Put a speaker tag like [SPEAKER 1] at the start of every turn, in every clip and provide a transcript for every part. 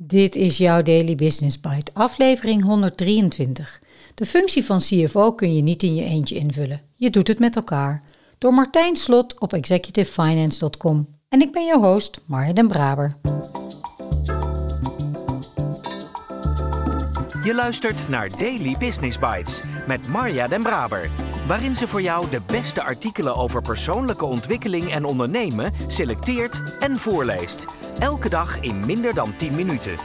[SPEAKER 1] Dit is jouw Daily Business Bite, aflevering 123. De functie van CFO kun je niet in je eentje invullen. Je doet het met elkaar. Door Martijn Slot op executivefinance.com. En ik ben jouw host, Marja den Braber.
[SPEAKER 2] Je luistert naar Daily Business Bites met Marja den Braber. Waarin ze voor jou de beste artikelen over persoonlijke ontwikkeling en ondernemen selecteert en voorleest. Elke dag in minder dan 10 minuten.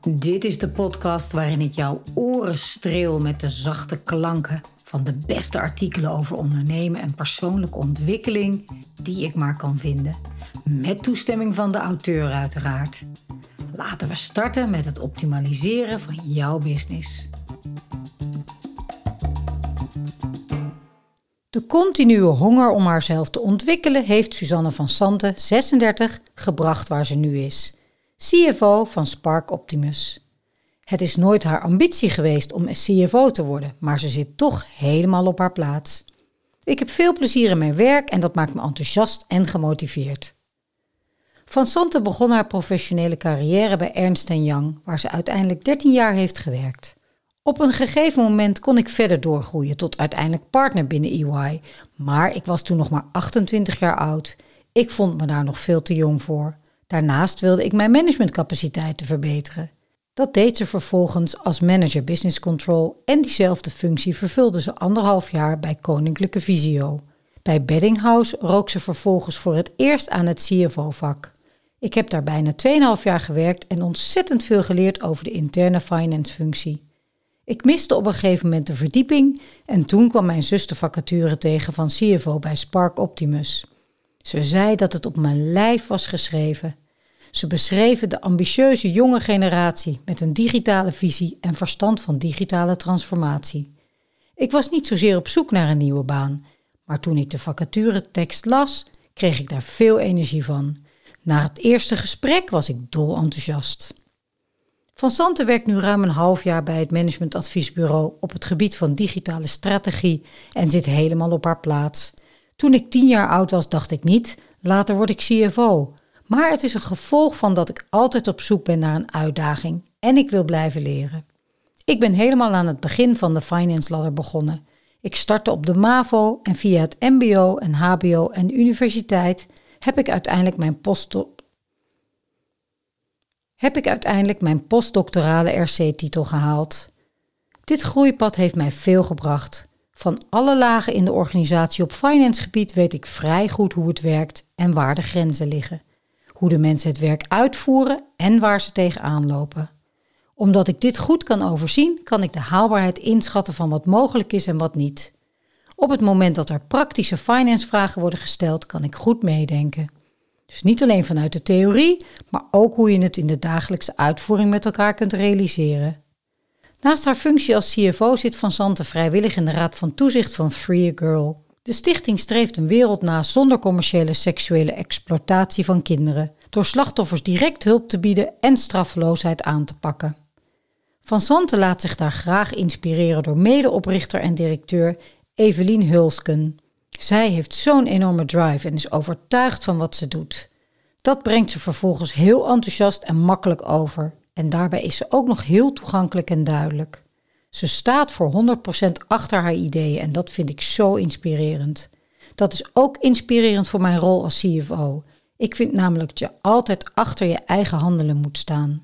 [SPEAKER 1] Dit is de podcast waarin ik jouw oren streel met de zachte klanken van de beste artikelen over ondernemen en persoonlijke ontwikkeling die ik maar kan vinden. Met toestemming van de auteur uiteraard. Laten we starten met het optimaliseren van jouw business. De continue honger om haarzelf te ontwikkelen heeft Suzanne van Santen, 36, gebracht waar ze nu is. CFO van Spark Optimus. Het is nooit haar ambitie geweest om CFO te worden, maar ze zit toch helemaal op haar plaats. Ik heb veel plezier in mijn werk en dat maakt me enthousiast en gemotiveerd. Van Santen begon haar professionele carrière bij Ernst Young, waar ze uiteindelijk 13 jaar heeft gewerkt. Op een gegeven moment kon ik verder doorgroeien tot uiteindelijk partner binnen EY, maar ik was toen nog maar 28 jaar oud. Ik vond me daar nog veel te jong voor. Daarnaast wilde ik mijn managementcapaciteiten verbeteren. Dat deed ze vervolgens als manager business control en diezelfde functie vervulde ze anderhalf jaar bij Koninklijke Visio. Bij Beddinghouse rook ze vervolgens voor het eerst aan het CFO-vak. Ik heb daar bijna 2,5 jaar gewerkt en ontzettend veel geleerd over de interne finance-functie. Ik miste op een gegeven moment de verdieping en toen kwam mijn zus de vacature tegen van CFO bij Spark Optimus. Ze zei dat het op mijn lijf was geschreven. Ze beschreven de ambitieuze jonge generatie met een digitale visie en verstand van digitale transformatie. Ik was niet zozeer op zoek naar een nieuwe baan, maar toen ik de vacaturetekst las, kreeg ik daar veel energie van. Na het eerste gesprek was ik dol enthousiast. Van Santen werkt nu ruim een half jaar bij het managementadviesbureau op het gebied van digitale strategie en zit helemaal op haar plaats. Toen ik tien jaar oud was, dacht ik niet, later word ik CFO. Maar het is een gevolg van dat ik altijd op zoek ben naar een uitdaging en ik wil blijven leren. Ik ben helemaal aan het begin van de finance ladder begonnen. Ik startte op de MAVO en via het MBO en HBO en universiteit heb ik uiteindelijk mijn heb ik uiteindelijk mijn postdoctorale RC-titel gehaald. Dit groeipad heeft mij veel gebracht. Van alle lagen in de organisatie op finance gebied weet ik vrij goed hoe het werkt en waar de grenzen liggen. Hoe de mensen het werk uitvoeren en waar ze tegenaan lopen. Omdat ik dit goed kan overzien, kan ik de haalbaarheid inschatten van wat mogelijk is en wat niet. Op het moment dat er praktische finance vragen worden gesteld, kan ik goed meedenken. Dus niet alleen vanuit de theorie, maar ook hoe je het in de dagelijkse uitvoering met elkaar kunt realiseren. Naast haar functie als CFO zit Van Zanten vrijwillig in de Raad van Toezicht van Free a Girl. De stichting streeft een wereld na zonder commerciële seksuele exploitatie van kinderen, door slachtoffers direct hulp te bieden en straffeloosheid aan te pakken. Van Zanten laat zich daar graag inspireren door medeoprichter en directeur Evelien Hulsken. Zij heeft zo'n enorme drive en is overtuigd van wat ze doet. Dat brengt ze vervolgens heel enthousiast en makkelijk over. En daarbij is ze ook nog heel toegankelijk en duidelijk. Ze staat voor 100% achter haar ideeën en dat vind ik zo inspirerend. Dat is ook inspirerend voor mijn rol als CFO. Ik vind namelijk dat je altijd achter je eigen handelen moet staan.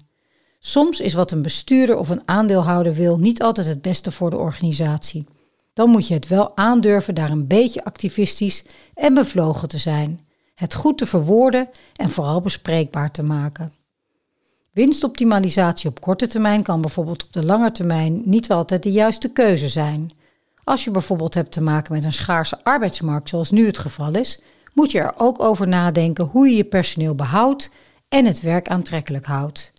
[SPEAKER 1] Soms is wat een bestuurder of een aandeelhouder wil niet altijd het beste voor de organisatie dan moet je het wel aandurven daar een beetje activistisch en bevlogen te zijn, het goed te verwoorden en vooral bespreekbaar te maken. Winstoptimalisatie op korte termijn kan bijvoorbeeld op de lange termijn niet altijd de juiste keuze zijn. Als je bijvoorbeeld hebt te maken met een schaarse arbeidsmarkt, zoals nu het geval is, moet je er ook over nadenken hoe je je personeel behoudt en het werk aantrekkelijk houdt.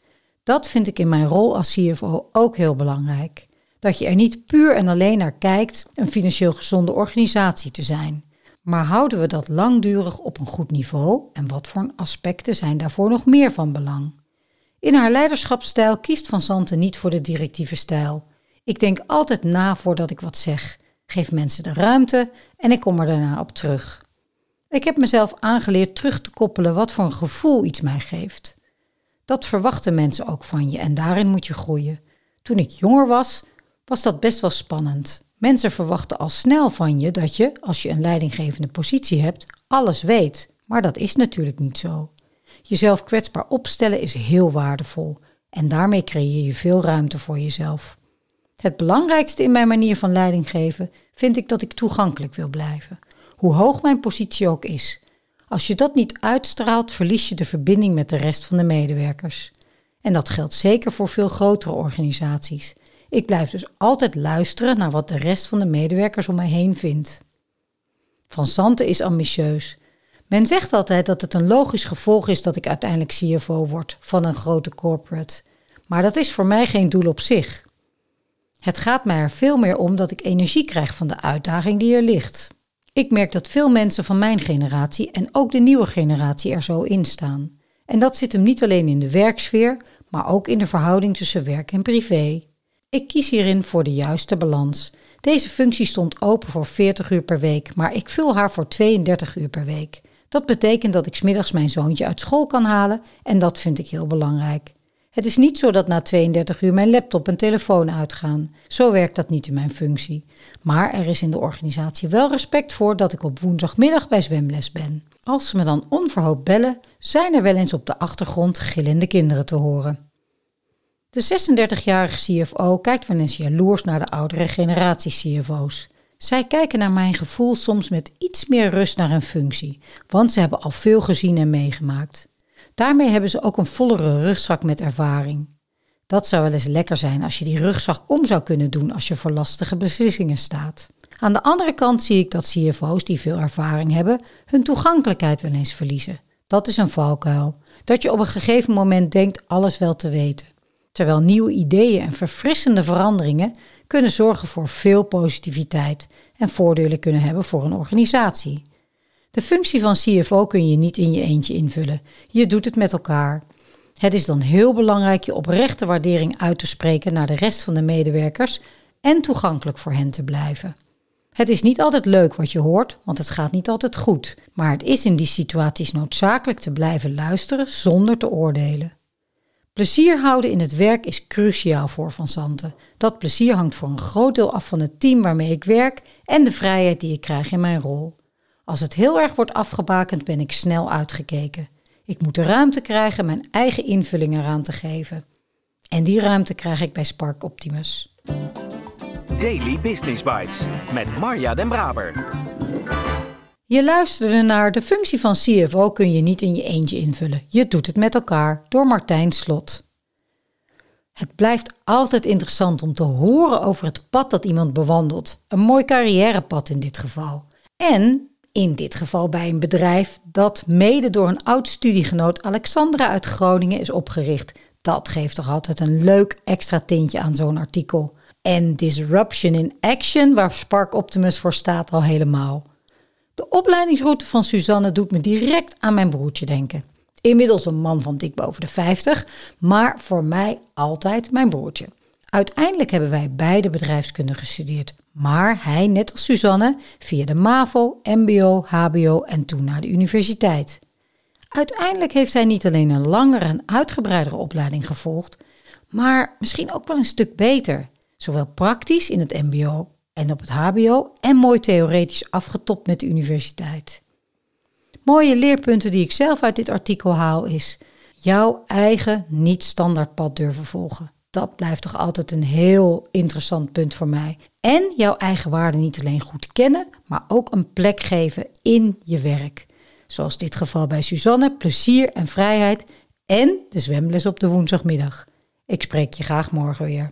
[SPEAKER 1] Dat vind ik in mijn rol als CFO ook heel belangrijk dat je er niet puur en alleen naar kijkt een financieel gezonde organisatie te zijn. Maar houden we dat langdurig op een goed niveau en wat voor aspecten zijn daarvoor nog meer van belang? In haar leiderschapsstijl kiest Van Santen niet voor de directieve stijl. Ik denk altijd na voordat ik wat zeg, geef mensen de ruimte en ik kom er daarna op terug. Ik heb mezelf aangeleerd terug te koppelen wat voor een gevoel iets mij geeft. Dat verwachten mensen ook van je en daarin moet je groeien. Toen ik jonger was, was dat best wel spannend. Mensen verwachten al snel van je dat je, als je een leidinggevende positie hebt, alles weet. Maar dat is natuurlijk niet zo. Jezelf kwetsbaar opstellen is heel waardevol en daarmee creëer je veel ruimte voor jezelf. Het belangrijkste in mijn manier van leiding geven vind ik dat ik toegankelijk wil blijven, hoe hoog mijn positie ook is. Als je dat niet uitstraalt, verlies je de verbinding met de rest van de medewerkers. En dat geldt zeker voor veel grotere organisaties. Ik blijf dus altijd luisteren naar wat de rest van de medewerkers om mij heen vindt. Van Santen is ambitieus. Men zegt altijd dat het een logisch gevolg is dat ik uiteindelijk CFO word van een grote corporate. Maar dat is voor mij geen doel op zich. Het gaat mij er veel meer om dat ik energie krijg van de uitdaging die er ligt. Ik merk dat veel mensen van mijn generatie en ook de nieuwe generatie er zo in staan. En dat zit hem niet alleen in de werksfeer, maar ook in de verhouding tussen werk en privé. Ik kies hierin voor de juiste balans. Deze functie stond open voor 40 uur per week, maar ik vul haar voor 32 uur per week. Dat betekent dat ik smiddags mijn zoontje uit school kan halen en dat vind ik heel belangrijk. Het is niet zo dat na 32 uur mijn laptop en telefoon uitgaan. Zo werkt dat niet in mijn functie. Maar er is in de organisatie wel respect voor dat ik op woensdagmiddag bij zwemles ben. Als ze me dan onverhoopt bellen, zijn er wel eens op de achtergrond gillende kinderen te horen. De 36-jarige CFO kijkt wel eens jaloers naar de oudere generatie CFO's. Zij kijken naar mijn gevoel soms met iets meer rust naar een functie, want ze hebben al veel gezien en meegemaakt. Daarmee hebben ze ook een vollere rugzak met ervaring. Dat zou wel eens lekker zijn als je die rugzak om zou kunnen doen als je voor lastige beslissingen staat. Aan de andere kant zie ik dat CFO's die veel ervaring hebben, hun toegankelijkheid wel eens verliezen. Dat is een valkuil. Dat je op een gegeven moment denkt alles wel te weten. Terwijl nieuwe ideeën en verfrissende veranderingen kunnen zorgen voor veel positiviteit en voordelen kunnen hebben voor een organisatie. De functie van CFO kun je niet in je eentje invullen. Je doet het met elkaar. Het is dan heel belangrijk je oprechte waardering uit te spreken naar de rest van de medewerkers en toegankelijk voor hen te blijven. Het is niet altijd leuk wat je hoort, want het gaat niet altijd goed, maar het is in die situaties noodzakelijk te blijven luisteren zonder te oordelen. Plezier houden in het werk is cruciaal voor Van Santen. Dat plezier hangt voor een groot deel af van het team waarmee ik werk en de vrijheid die ik krijg in mijn rol. Als het heel erg wordt afgebakend, ben ik snel uitgekeken. Ik moet de ruimte krijgen mijn eigen invulling eraan te geven. En die ruimte krijg ik bij Spark Optimus.
[SPEAKER 2] Daily Business Bites met Marja Den Braber.
[SPEAKER 1] Je luisterde naar de functie van CFO kun je niet in je eentje invullen. Je doet het met elkaar door Martijn Slot. Het blijft altijd interessant om te horen over het pad dat iemand bewandelt. Een mooi carrièrepad in dit geval. En in dit geval bij een bedrijf dat mede door een oud studiegenoot Alexandra uit Groningen is opgericht. Dat geeft toch altijd een leuk extra tintje aan zo'n artikel. En disruption in action, waar Spark Optimus voor staat, al helemaal. De opleidingsroute van Suzanne doet me direct aan mijn broertje denken. Inmiddels een man van dik boven de 50, maar voor mij altijd mijn broertje. Uiteindelijk hebben wij beide bedrijfskunde gestudeerd, maar hij, net als Suzanne, via de MAVO, MBO, HBO en toen naar de universiteit. Uiteindelijk heeft hij niet alleen een langere en uitgebreidere opleiding gevolgd, maar misschien ook wel een stuk beter, zowel praktisch in het MBO en op het HBO en mooi theoretisch afgetopt met de universiteit. Mooie leerpunten die ik zelf uit dit artikel haal is jouw eigen niet-standaard pad durven volgen. Dat blijft toch altijd een heel interessant punt voor mij. En jouw eigen waarde niet alleen goed kennen, maar ook een plek geven in je werk. Zoals dit geval bij Suzanne, plezier en vrijheid en de zwemles op de woensdagmiddag. Ik spreek je graag morgen weer.